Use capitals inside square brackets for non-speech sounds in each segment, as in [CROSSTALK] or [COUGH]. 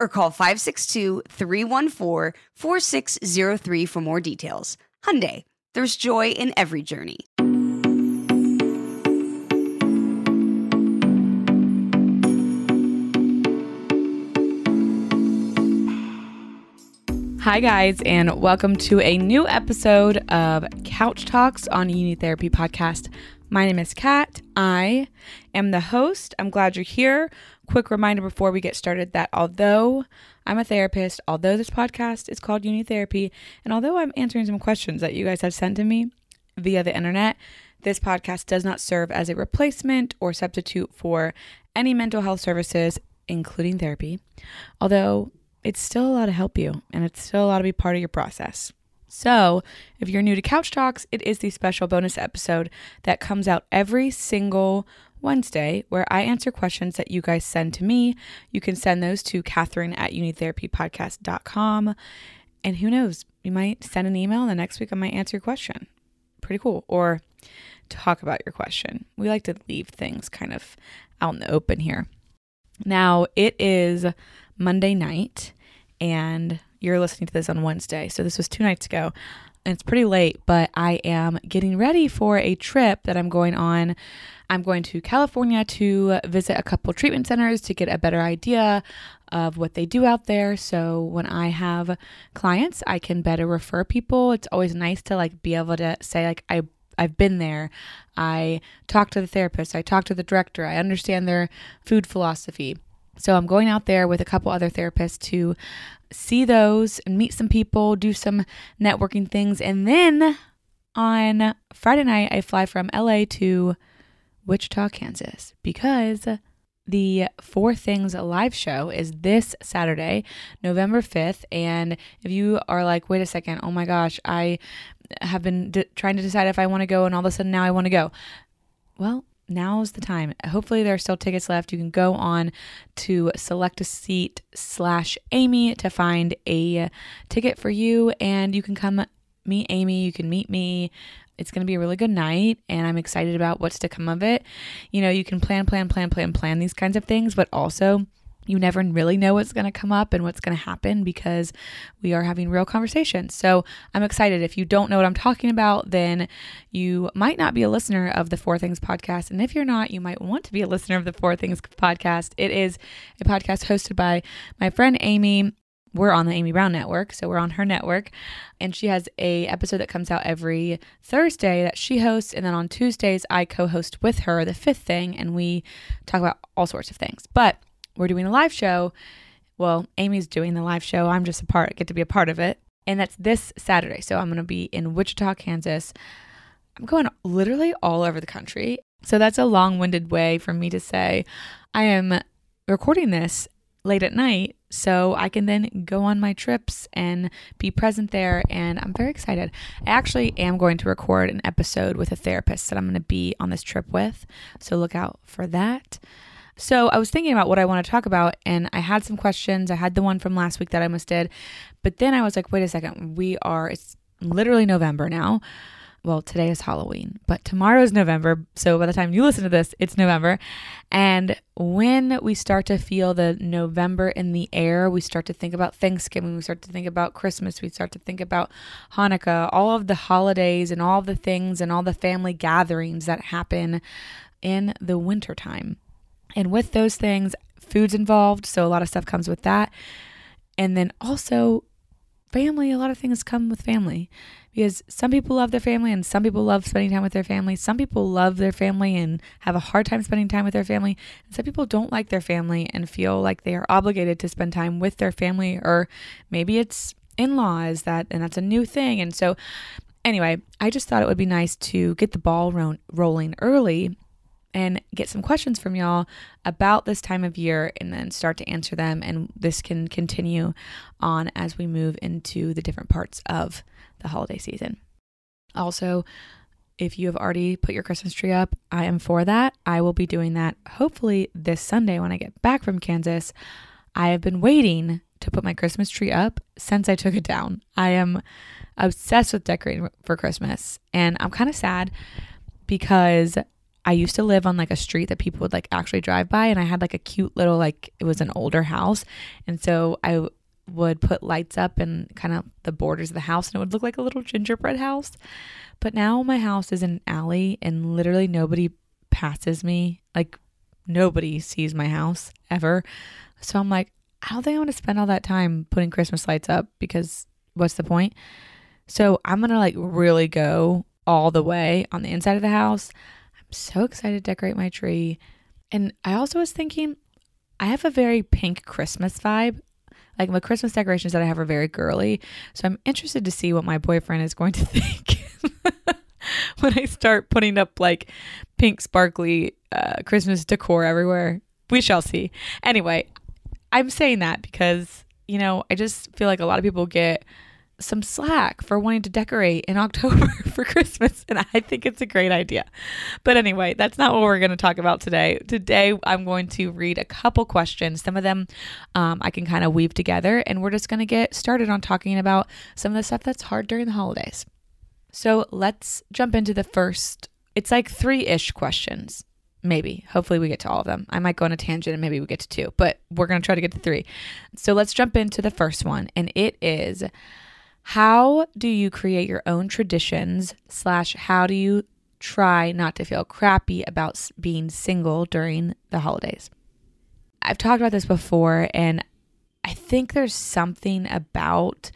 or call 562-314-4603 for more details. Hyundai, there's joy in every journey. Hi, guys, and welcome to a new episode of Couch Talks on You Need Therapy Podcast. My name is Kat. I am the host. I'm glad you're here. Quick reminder before we get started that although I'm a therapist, although this podcast is called You Need Therapy, and although I'm answering some questions that you guys have sent to me via the internet, this podcast does not serve as a replacement or substitute for any mental health services, including therapy. Although it's still a lot to help you and it's still a lot to be part of your process. So, if you're new to Couch Talks, it is the special bonus episode that comes out every single Wednesday where I answer questions that you guys send to me. You can send those to Catherine at youneedtherapypodcast.com. And who knows, you might send an email and the next week I might answer your question. Pretty cool. Or talk about your question. We like to leave things kind of out in the open here. Now, it is Monday night, and you're listening to this on Wednesday. So this was two nights ago. And it's pretty late, but I am getting ready for a trip that I'm going on. I'm going to California to visit a couple treatment centers to get a better idea of what they do out there. So when I have clients, I can better refer people. It's always nice to like be able to say like I I've been there. I talked to the therapist, I talked to the director, I understand their food philosophy. So I'm going out there with a couple other therapists to see those and meet some people, do some networking things. And then on Friday night, I fly from LA to Wichita, Kansas, because the Four Things live show is this Saturday, November 5th. And if you are like, wait a second, oh my gosh, I have been d- trying to decide if I want to go, and all of a sudden now I want to go. Well, now's the time. Hopefully, there are still tickets left. You can go on to select a seat slash Amy to find a ticket for you, and you can come meet Amy. You can meet me. It's going to be a really good night, and I'm excited about what's to come of it. You know, you can plan, plan, plan, plan, plan these kinds of things, but also you never really know what's going to come up and what's going to happen because we are having real conversations. So I'm excited. If you don't know what I'm talking about, then you might not be a listener of the Four Things podcast. And if you're not, you might want to be a listener of the Four Things podcast. It is a podcast hosted by my friend Amy. We're on the Amy Brown network, so we're on her network, and she has a episode that comes out every Thursday that she hosts, and then on Tuesdays I co-host with her the fifth thing, and we talk about all sorts of things. But we're doing a live show. Well, Amy's doing the live show. I'm just a part, get to be a part of it. And that's this Saturday. So I'm going to be in Wichita, Kansas. I'm going literally all over the country. So that's a long winded way for me to say I am recording this late at night so I can then go on my trips and be present there. And I'm very excited. I actually am going to record an episode with a therapist that I'm going to be on this trip with. So look out for that. So I was thinking about what I want to talk about, and I had some questions. I had the one from last week that I almost did, but then I was like, wait a second, we are, it's literally November now well, today is Halloween, but tomorrow is November. So by the time you listen to this, it's November. And when we start to feel the November in the air, we start to think about Thanksgiving, we start to think about Christmas, we start to think about Hanukkah, all of the holidays and all the things and all the family gatherings that happen in the wintertime. And with those things, food's involved. So a lot of stuff comes with that. And then also, family, a lot of things come with family because some people love their family and some people love spending time with their family. Some people love their family and have a hard time spending time with their family. And some people don't like their family and feel like they are obligated to spend time with their family or maybe it's in-laws that and that's a new thing. And so anyway, I just thought it would be nice to get the ball ro- rolling early and get some questions from y'all about this time of year and then start to answer them. And this can continue on as we move into the different parts of the holiday season. Also, if you have already put your Christmas tree up, I am for that. I will be doing that hopefully this Sunday when I get back from Kansas. I have been waiting to put my Christmas tree up since I took it down. I am obsessed with decorating for Christmas, and I'm kind of sad because I used to live on like a street that people would like actually drive by and I had like a cute little like it was an older house and so I would put lights up and kind of the borders of the house and it would look like a little gingerbread house. But now my house is an alley and literally nobody passes me. Like nobody sees my house ever. So I'm like, I don't think I want to spend all that time putting Christmas lights up because what's the point? So I'm going to like really go all the way on the inside of the house. So excited to decorate my tree. And I also was thinking, I have a very pink Christmas vibe. Like my Christmas decorations that I have are very girly. So I'm interested to see what my boyfriend is going to [LAUGHS] think [LAUGHS] when I start putting up like pink sparkly uh, Christmas decor everywhere. We shall see. Anyway, I'm saying that because, you know, I just feel like a lot of people get some slack for wanting to decorate in [LAUGHS] October for Christmas. And I think it's a great idea. But anyway, that's not what we're going to talk about today. Today, I'm going to read a couple questions. Some of them um, I can kind of weave together. And we're just going to get started on talking about some of the stuff that's hard during the holidays. So let's jump into the first. It's like three ish questions. Maybe. Hopefully, we get to all of them. I might go on a tangent and maybe we get to two, but we're going to try to get to three. So let's jump into the first one. And it is how do you create your own traditions slash how do you try not to feel crappy about being single during the holidays? I've talked about this before and i think there's something about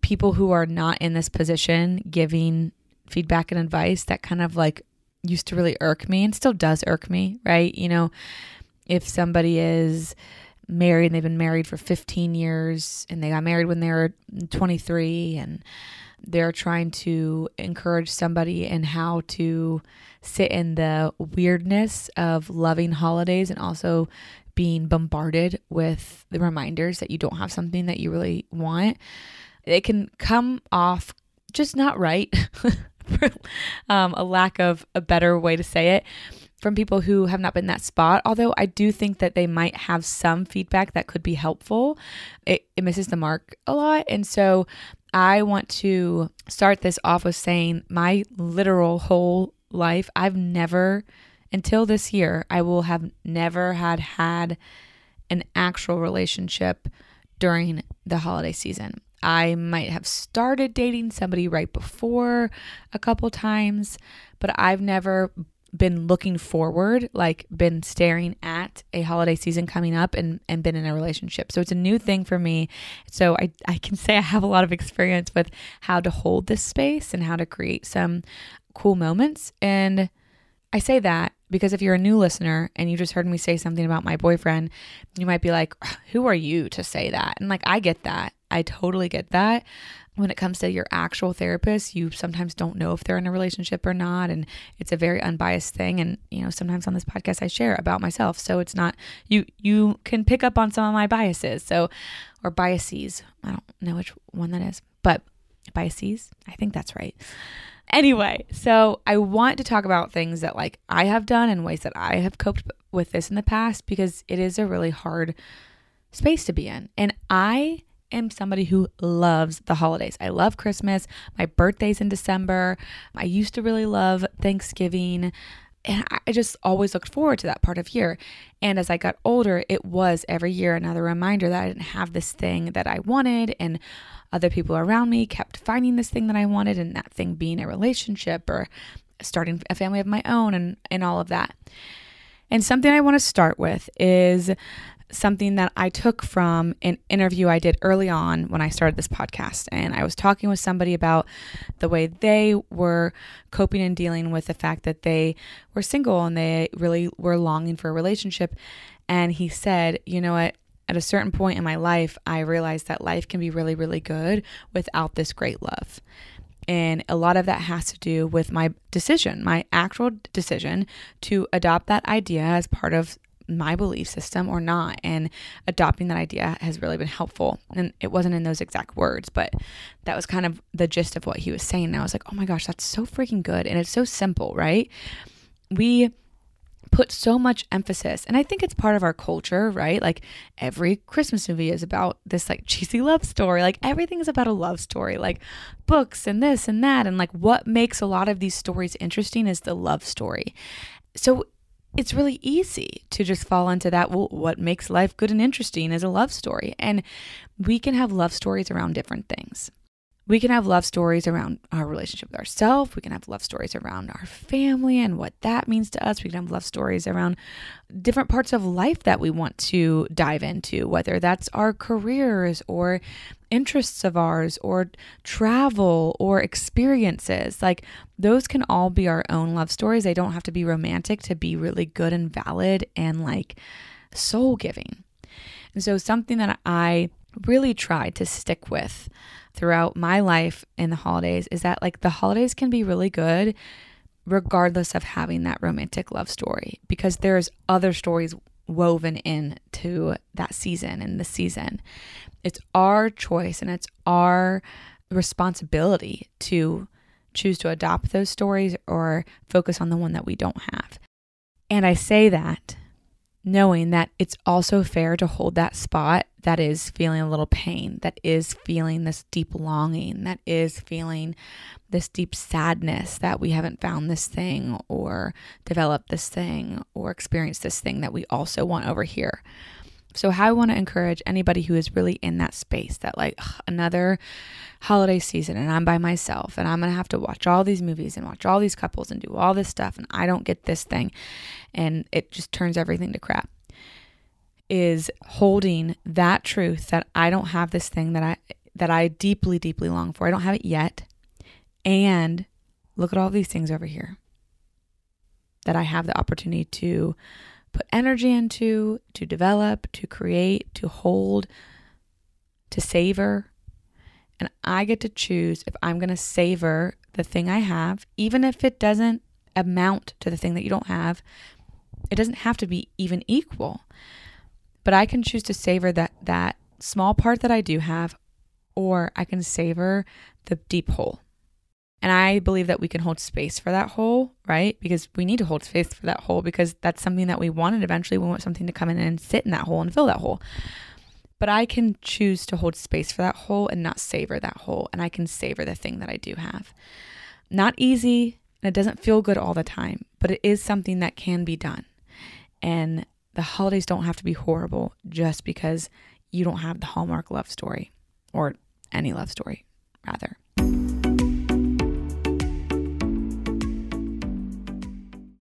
people who are not in this position giving feedback and advice that kind of like used to really irk me and still does irk me right? You know if somebody is married and they've been married for 15 years and they got married when they were 23 and they're trying to encourage somebody in how to sit in the weirdness of loving holidays and also being bombarded with the reminders that you don't have something that you really want. It can come off just not right, [LAUGHS] um, a lack of a better way to say it from people who have not been that spot. Although I do think that they might have some feedback that could be helpful. It, it misses the mark a lot. And so I want to start this off with saying my literal whole life, I've never, until this year, I will have never had had an actual relationship during the holiday season. I might have started dating somebody right before a couple times, but I've never been looking forward, like been staring at a holiday season coming up and, and been in a relationship. So it's a new thing for me. So I, I can [LAUGHS] say I have a lot of experience with how to hold this space and how to create some cool moments. And I say that because if you're a new listener and you just heard me say something about my boyfriend, you might be like, who are you to say that? And like, I get that. I totally get that. When it comes to your actual therapist, you sometimes don't know if they're in a relationship or not. And it's a very unbiased thing. And, you know, sometimes on this podcast I share about myself. So it's not you you can pick up on some of my biases. So or biases. I don't know which one that is. But biases, I think that's right. Anyway, so I want to talk about things that like I have done and ways that I have coped with this in the past because it is a really hard space to be in. And I am somebody who loves the holidays. I love Christmas. My birthday's in December. I used to really love Thanksgiving. And I just always looked forward to that part of year. And as I got older, it was every year another reminder that I didn't have this thing that I wanted. And other people around me kept finding this thing that I wanted, and that thing being a relationship or starting a family of my own and, and all of that. And something I want to start with is something that I took from an interview I did early on when I started this podcast. And I was talking with somebody about the way they were coping and dealing with the fact that they were single and they really were longing for a relationship. And he said, you know what? At a certain point in my life, I realized that life can be really, really good without this great love. And a lot of that has to do with my decision, my actual decision to adopt that idea as part of my belief system or not. And adopting that idea has really been helpful. And it wasn't in those exact words, but that was kind of the gist of what he was saying. And I was like, oh my gosh, that's so freaking good. And it's so simple, right? We put so much emphasis and i think it's part of our culture right like every christmas movie is about this like cheesy love story like everything is about a love story like books and this and that and like what makes a lot of these stories interesting is the love story so it's really easy to just fall into that. Well, what makes life good and interesting is a love story. And we can have love stories around different things. We can have love stories around our relationship with ourselves. We can have love stories around our family and what that means to us. We can have love stories around different parts of life that we want to dive into, whether that's our careers or interests of ours or travel or experiences. Like those can all be our own love stories. They don't have to be romantic to be really good and valid and like soul giving. And so, something that I really tried to stick with throughout my life in the holidays is that like the holidays can be really good regardless of having that romantic love story because there's other stories woven into that season and the season. It's our choice and it's our responsibility to choose to adopt those stories or focus on the one that we don't have. And I say that knowing that it's also fair to hold that spot that is feeling a little pain, that is feeling this deep longing, that is feeling this deep sadness that we haven't found this thing or developed this thing or experienced this thing that we also want over here. So, how I want to encourage anybody who is really in that space that, like, ugh, another holiday season and I'm by myself and I'm going to have to watch all these movies and watch all these couples and do all this stuff and I don't get this thing and it just turns everything to crap is holding that truth that I don't have this thing that I that I deeply deeply long for. I don't have it yet. And look at all these things over here that I have the opportunity to put energy into, to develop, to create, to hold, to savor. And I get to choose if I'm going to savor the thing I have, even if it doesn't amount to the thing that you don't have. It doesn't have to be even equal. But I can choose to savor that that small part that I do have or I can savor the deep hole. And I believe that we can hold space for that hole, right? Because we need to hold space for that hole because that's something that we want. And eventually we want something to come in and sit in that hole and fill that hole. But I can choose to hold space for that hole and not savor that hole. And I can savor the thing that I do have. Not easy, and it doesn't feel good all the time, but it is something that can be done. And the holidays don't have to be horrible just because you don't have the Hallmark love story or any love story, rather.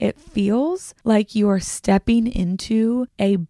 It feels like you are stepping into a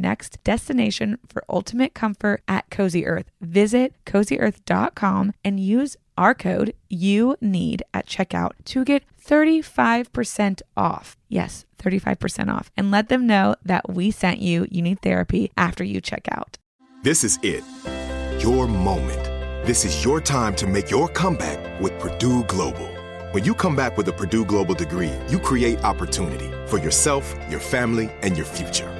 next destination for ultimate comfort at Cozy Earth. Visit cozyearth.com and use our code you need at checkout to get 35% off. Yes, 35% off. And let them know that we sent you You Need Therapy after you check out. This is it. Your moment. This is your time to make your comeback with Purdue Global. When you come back with a Purdue Global degree, you create opportunity for yourself, your family, and your future.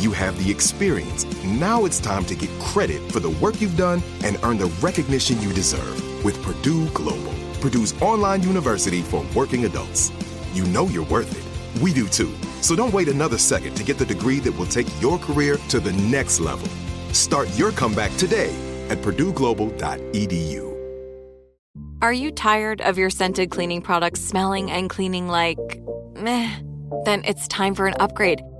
you have the experience. Now it's time to get credit for the work you've done and earn the recognition you deserve with Purdue Global, Purdue's online university for working adults. You know you're worth it. We do too. So don't wait another second to get the degree that will take your career to the next level. Start your comeback today at purdueglobal.edu. Are you tired of your scented cleaning products smelling and cleaning like meh? Then it's time for an upgrade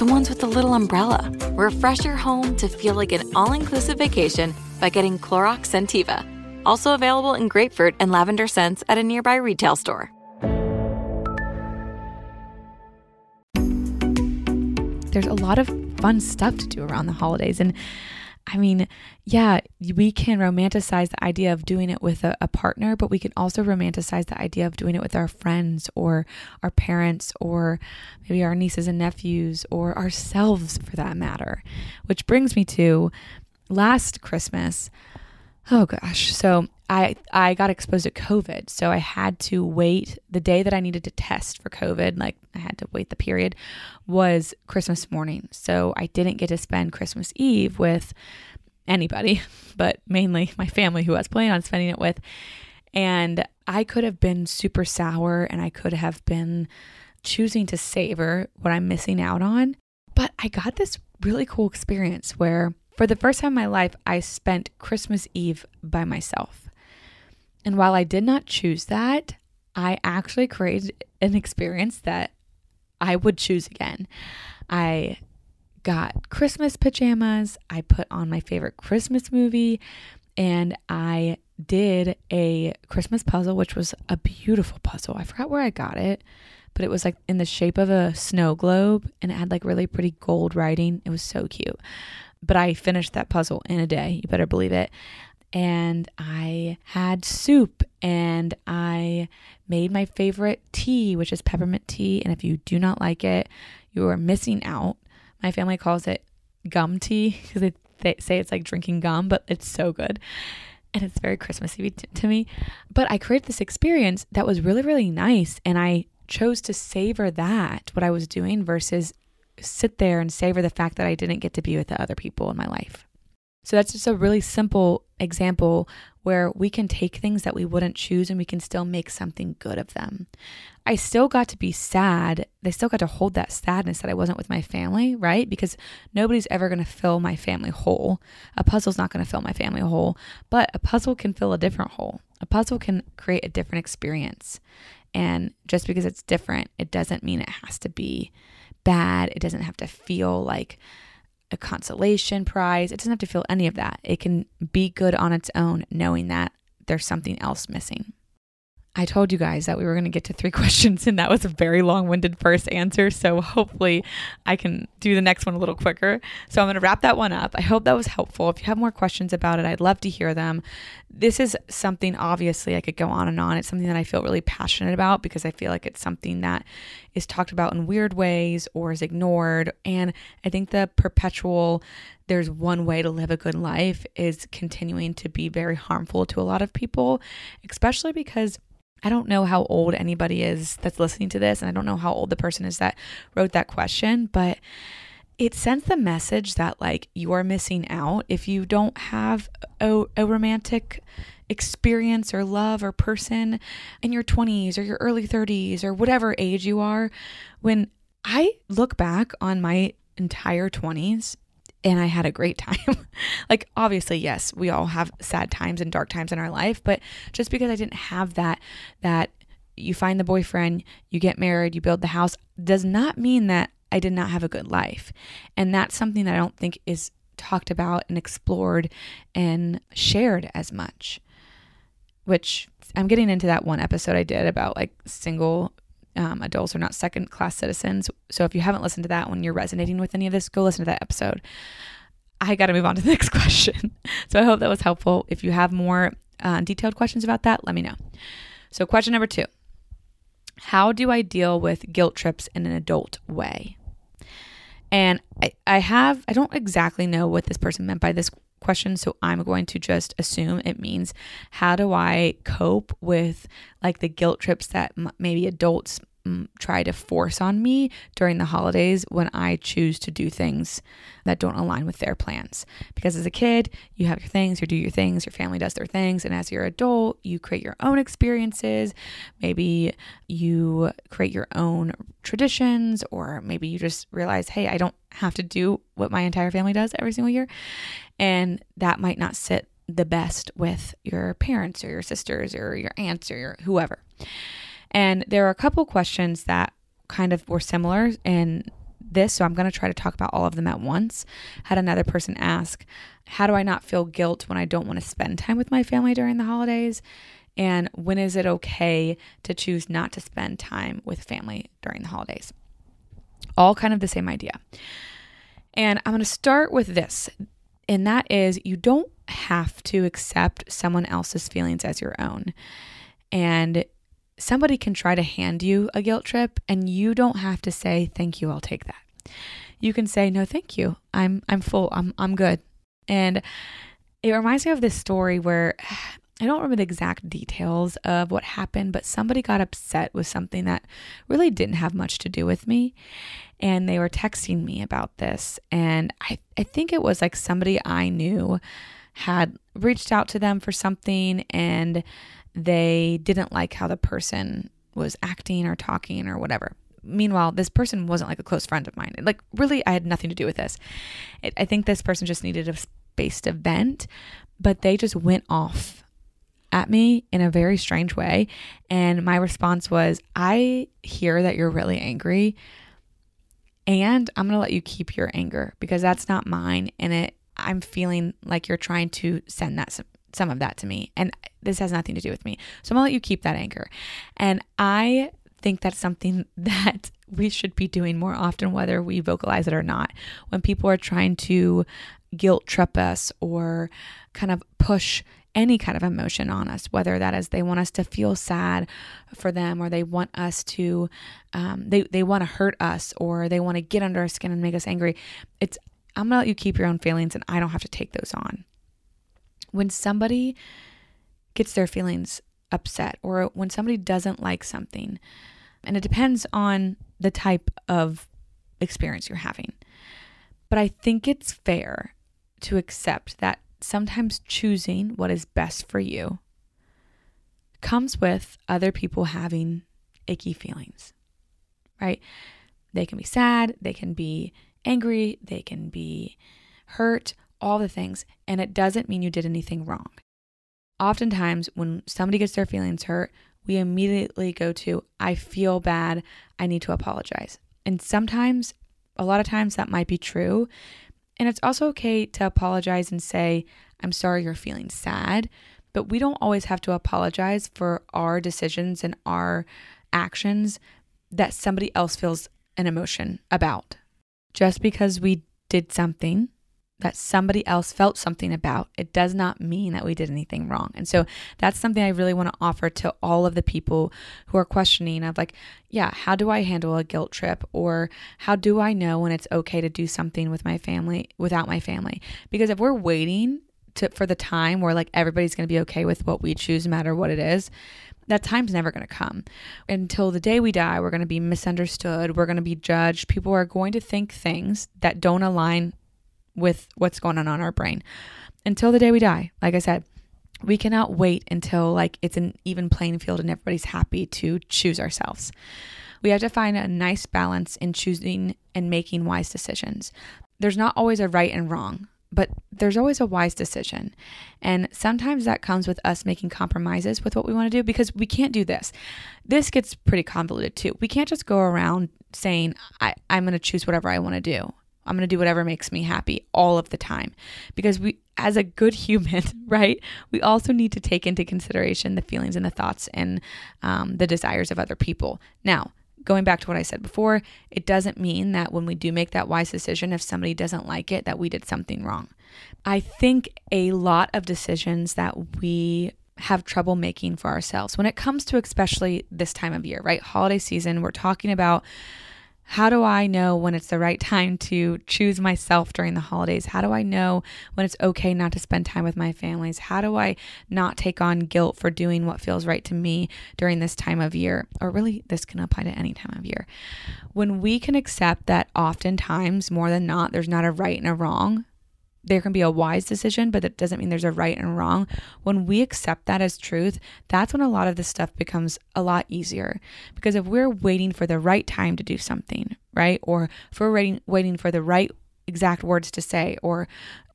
The ones with the little umbrella. Refresh your home to feel like an all inclusive vacation by getting Clorox Scentiva. Also available in grapefruit and lavender scents at a nearby retail store. There's a lot of fun stuff to do around the holidays. And I mean, yeah, we can romanticize the idea of doing it with a, a, partner, but we can also romanticize the idea of doing it with our friends or our parents or maybe our nieces and nephews or ourselves for that matter. Which brings me to last Christmas. Oh gosh. So I I got exposed to COVID. So I had to wait the day that I needed to test for COVID, like I had to wait the period was Christmas morning. So I didn't get to spend Christmas Eve with anybody, [LAUGHS] but mainly my family who I was planning on spending it with. And I could have been super sour and I could have been choosing to savor what I'm missing out on. But I got this really cool experience where for the first time in my life, I spent Christmas Eve by myself. And while I did not choose that, I actually created an experience that I would choose again. I got Christmas pajamas, I put on my favorite Christmas movie, and I did a Christmas puzzle, which was a beautiful puzzle. I forgot where I got it, but it was like in the shape of a snow globe and it had like really pretty gold writing. It was so cute. But I finished that puzzle in a day, you better believe it and I had soup and I made my favorite tea, which is peppermint tea. And if you do not like it, you are missing out. My family calls it gum tea [LAUGHS] because they, they say it's like drinking gum, but it's so good. And it's very Christmassy t- to me. But I created this experience that was really, really nice. And I chose to savor that, what I was doing, versus sit there and savor the fact that I didn't get to be with the other people in my life. So that's just a really simple example where we can take things that we wouldn't choose and we can still make something good of them. I still got to be sad. They still got to hold that sadness that I wasn't with my family, right? Because nobody's ever going to fill my family whole. A puzzle's not going to fill my family whole, but a puzzle can fill a different hole. A puzzle can create a different experience. And just because it's different, it doesn't mean it has to be bad. It doesn't have to feel like a consolation prize. It doesn't have to feel any of that. It can be good on its own, knowing that there's something else missing. I told you guys that we were going to get to three [LAUGHS] questions, and that was a very long winded first answer. So hopefully, I can do the next one a little quicker. So I'm going to wrap that one up. I hope that was helpful. If you have more questions about it, I'd love to hear them. This is something, obviously, I could go on and on. It's something that I feel really passionate about because I feel like it's something that is talked about in weird ways or is ignored. And I think the perpetual there's one way to live a good life is continuing to be very harmful to a lot of people, especially because I don't know how old anybody is that's listening to this, and I don't know how old the person is that wrote that question, but it sends the message that like you are missing out if you don't have a, a romantic experience or love or person in your 20s or your early 30s or whatever age you are. When I look back on my entire 20s, and I had a great [LAUGHS] time. like, obviously, yes, we all have sad times and dark times in our life, but just because I didn't have that, that you find the boyfriend, you get married, you build the house, does not mean that I did not have a good life. And that's something that I don't think is talked about and explored and shared as much. Which I'm getting into that one episode I did about like single um, adults are not second class citizens. So if you haven't listened to that when you're resonating with any of this, go listen to that episode. I got to move on to the [LAUGHS] next question. so I hope that was helpful. If you have more uh, detailed questions about that, let me know. So, question number two How do I deal with guilt trips in an adult way? And I, I have, I don't exactly know what this person meant by this question. So I'm going to just assume it means how do I cope with like the guilt trips that m- maybe adults m- try to force on me during the holidays when I choose to do things that don't align with their plans. Because as a kid, you have your things, you do your things, your family does their things. And as you're adult, you create your own experiences. Maybe you create your own traditions, or maybe you just realize, hey, I don't have to do what my entire family does every single year. And that might not sit the best with your parents or your sisters or your aunts or your whoever. And there are a couple questions that kind of were similar in this, so I'm going to try to talk about all of them at once. Had another person ask, How do I not feel guilt when I don't want to spend time with my family during the holidays? And when is it okay to choose not to spend time with family during the holidays? All kind of the same idea. And I'm going to start with this, and that is you don't have to accept someone else's feelings as your own. And somebody can try to hand you a guilt trip and you don't have to say thank you i'll take that you can say no thank you i'm i'm full i'm i'm good and it reminds me of this story where [SIGHS] I don't remember the exact details of what happened, but somebody got upset with something that really didn't have much to do with me. And they were texting me about this. And I, I think it was like somebody I knew had reached out to them for something and they didn't like how the person was acting or talking or whatever. Meanwhile, this person wasn't like a close friend of mine. Like, really, I had nothing to do with this. It, I think this person just needed a space to vent, but they just went off at me in a very strange way. And my response was, I hear that you're really angry, and I'm going to let you keep your anger because that's not mine. And it, I'm feeling like you're trying to send that some of that to me. And this has nothing to do with me. So I'm gonna let you keep that anger. And I think that's something [LAUGHS] that we should be doing more often, whether we vocalize it or not. When people are trying to guilt trip us or kind of push any kind of emotion on us, whether that is they want us to feel sad for them or they want us to, um, they, they want to hurt us or they want to get under our skin and make us angry. It's, I'm going to let you keep your own feelings and I don't have to take those on when somebody gets their feelings upset or when somebody doesn't like something, and it depends on the type of experience you're having. But I think it's fair to accept that sometimes choosing what is best for you comes with other people having icky feelings, right? They can be sad, they can be angry, they can be hurt, all the things, and it doesn't mean you did anything wrong. Oftentimes, when somebody gets their feelings hurt, we immediately go to, I feel bad, I need to apologize. And sometimes, a lot of times, that might be true. And it's also okay to apologize and say, I'm sorry you're feeling sad, but we don't always have to apologize for our decisions and our actions that somebody else feels an emotion about. Just because we did something that somebody else felt something about, it does not mean that we did anything wrong. And so that's something I really want to offer to all of the people who are questioning of like, yeah, how do I handle a guilt trip or how do I know when it's okay to do something with my family without my family? Because if we're waiting to for the time where like everybody's going to be okay with what we choose no matter what it is, that time's never going to come. Until the day we die, we're going to be misunderstood, we're going to be judged. People are going to think things that don't align with what's going on on our brain until the day we die. Like I said, we cannot wait until like it's an even playing field and everybody's happy to choose ourselves. We have to find a nice balance in choosing and making wise decisions. There's not always a right and wrong, but there's always a wise decision. And sometimes that comes with us making compromises with what we want to do because we can't do this. This gets pretty convoluted too. We can't just go around saying, I, I'm going to choose whatever I want to do. I'm going to do whatever makes me happy all of the time. Because we, as a good human, [LAUGHS] right, we also need to take into consideration the feelings and the thoughts and um, the desires of other people. Now, going back to what I said before, it doesn't mean that when we do make that wise decision, if somebody doesn't like it, that we did something wrong. I think a lot of decisions that we have trouble making for ourselves when it comes to especially this time of year, right? Holiday season, we're talking about how do I know when it's the right time to choose myself during the holidays? How do I know when it's okay not to spend time with my families? How do I not take on guilt for doing what feels right to me during this time of year? Or really, this can apply to any time of year. When we can accept that oftentimes, more than not, there's not a right and a wrong, there can be a wise decision, but that doesn't mean there's a right and wrong. When we accept that as truth, that's when a lot of this stuff becomes a lot easier. Because if we're waiting for the right time to do something, right? Or if we're waiting, waiting for the right exact words to say or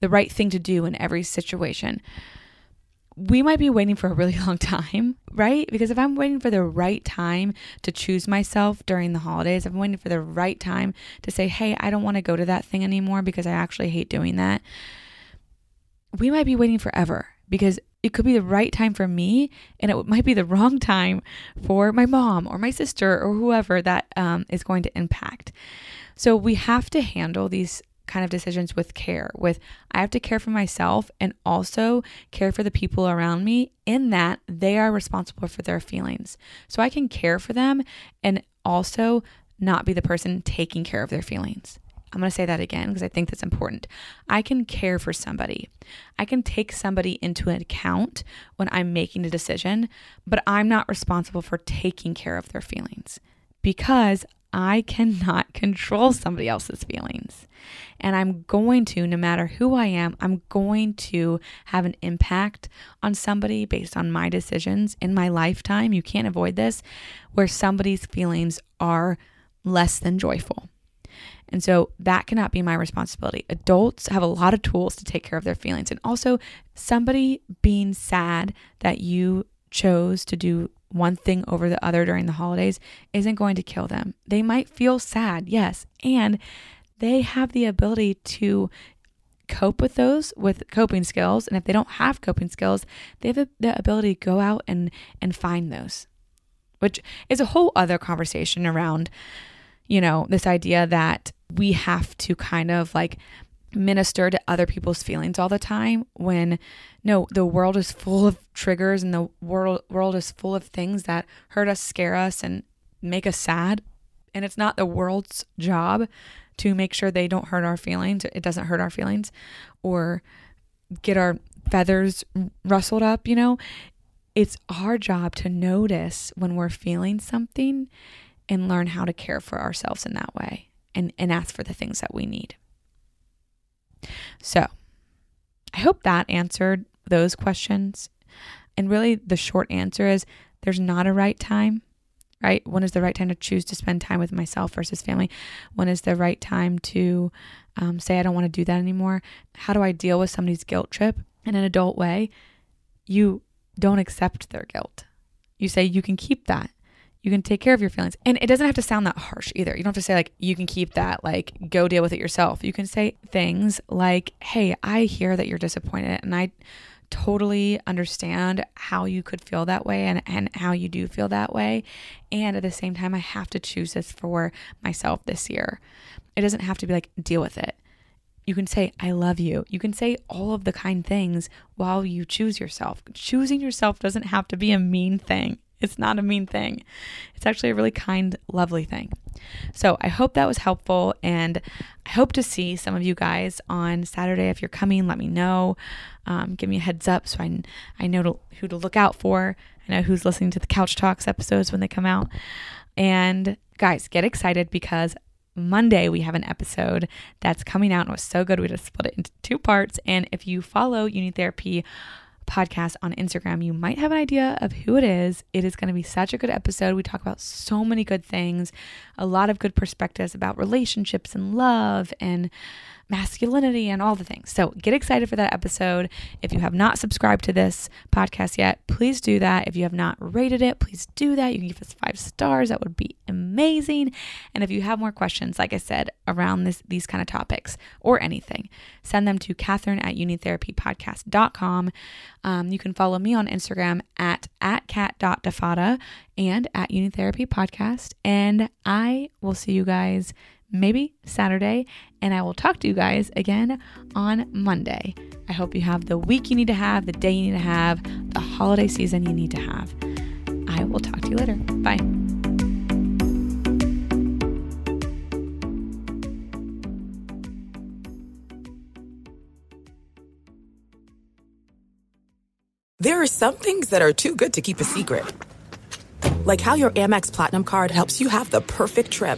the right thing to do in every situation, we might be waiting for a really [LAUGHS] long time, right? Because if I'm waiting for the right time to choose myself during the holidays, if I'm waiting for the right time to say, hey, I don't want to go to that thing anymore because I actually hate doing that, we might be waiting forever because it could be the right time for me and it might be the [LAUGHS] wrong time for my mom or my sister or whoever that um, is going to impact. So we have to handle these kind of decisions with care with I have to care for myself and also care for the people around me in that they are responsible for their feelings. So I can care for them and also not be the person taking care of their feelings. I'm going to say that again because I think that's important. I can care for somebody. I can take somebody into account when I'm making a decision, but I'm not responsible for taking care of their feelings because I cannot [LAUGHS] control somebody else's feelings. And I'm going to, no matter who I am, I'm going to have an impact on somebody based on my decisions in my lifetime. You can't avoid this, where somebody's feelings are less than joyful. And so that cannot be my responsibility. Adults have a lot of tools to take care of their feelings. And also, somebody being sad that you chose to do one thing over the other during the holidays isn't going to kill them. They might feel sad, yes, and they have the ability to cope with those with coping skills and if they don't have coping skills they have the ability to go out and and find those which is a whole other conversation around you know this idea that we have to kind of like minister to other people's feelings all the time when no the world is full of triggers and the world world is full of things that hurt us scare us and make us sad. And it's not the world's job to make sure they don't hurt our feelings it doesn't hurt our feelings or get our feathers rustled up you know? It's our job to notice when we're feeling something and learn how to care for ourselves in that way and, and ask for the things that we need so I hope that answered those questions. And really, the short answer is there's not a right time, right? When is the right time to choose to spend time with myself versus family? When is the right time to um, say, I don't want to do that anymore? How do I deal with somebody's guilt trip in an adult way? You don't accept their guilt. You say, you can keep that. You can take care of your feelings. And it doesn't have to sound that harsh either. You don't have to say, like, you can keep that, like, go deal with it yourself. You can say things like, hey, I hear that you're disappointed and I totally understand how you could feel that way and, and how you do feel that way. And at the same time, I have to choose this for myself this year. It doesn't have to be like, deal with it. You can say, I love you. You can say all of the kind things while you choose yourself. Choosing yourself doesn't have to be a mean thing. It's not a mean thing. It's actually a really kind, lovely thing. So I hope that was helpful. And I hope to see some of you guys on Saturday. If you're coming, let me know. Um, give me a heads up so I, I know to, who to look out for. I know who's listening to the Couch Talks episodes when they come out. And guys, get excited because Monday we have an episode that's coming out and it was so good we just split it into two parts. And if you follow You Need Therapy podcast on Instagram, you might have an idea of who it is. It is going to be such a good episode. We talk about so many good things, a lot of good perspectives about relationships and love and masculinity and all the things. So get excited for that episode. If you have not subscribed to this podcast yet, please do that. If you have not rated it, please do that. You can give us five stars. That would be amazing. And if you have more questions, like I said, around this these kind of topics or anything, send them to Catherine at youneedtherapypodcast.com. Um, you can follow me on Instagram at at cat.defada and at youneedtherapy podcast. And I will see you guys maybe Saturday, and I will talk to you guys again on Monday. I hope you have the week you need to have, the day you need to have, the holiday season you need to have. I will talk to you later. Bye. There are some things that are too good to keep a secret. Like how your Amex Platinum card helps you have the perfect trip.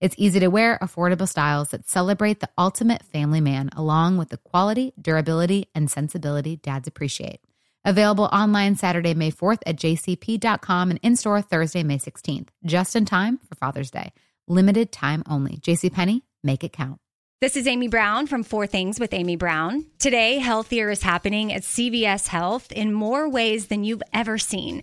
It's easy to wear, affordable styles that celebrate the ultimate family man, along with the quality, durability, and sensibility dads appreciate. Available online Saturday, May 4th at jcp.com and in store Thursday, May 16th, just in time for Father's Day. Limited time only. JCPenney, make it count. This is Amy Brown from Four Things with Amy Brown. Today, healthier is happening at CVS Health in more ways than you've ever seen.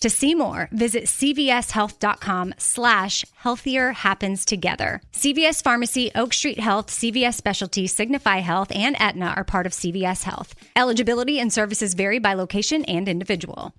To see more, visit cvshealth.com slash healthier happens together. CVS Pharmacy, Oak Street Health, CVS Specialty, Signify Health, and Aetna are part of CVS Health. Eligibility and services vary by location and individual.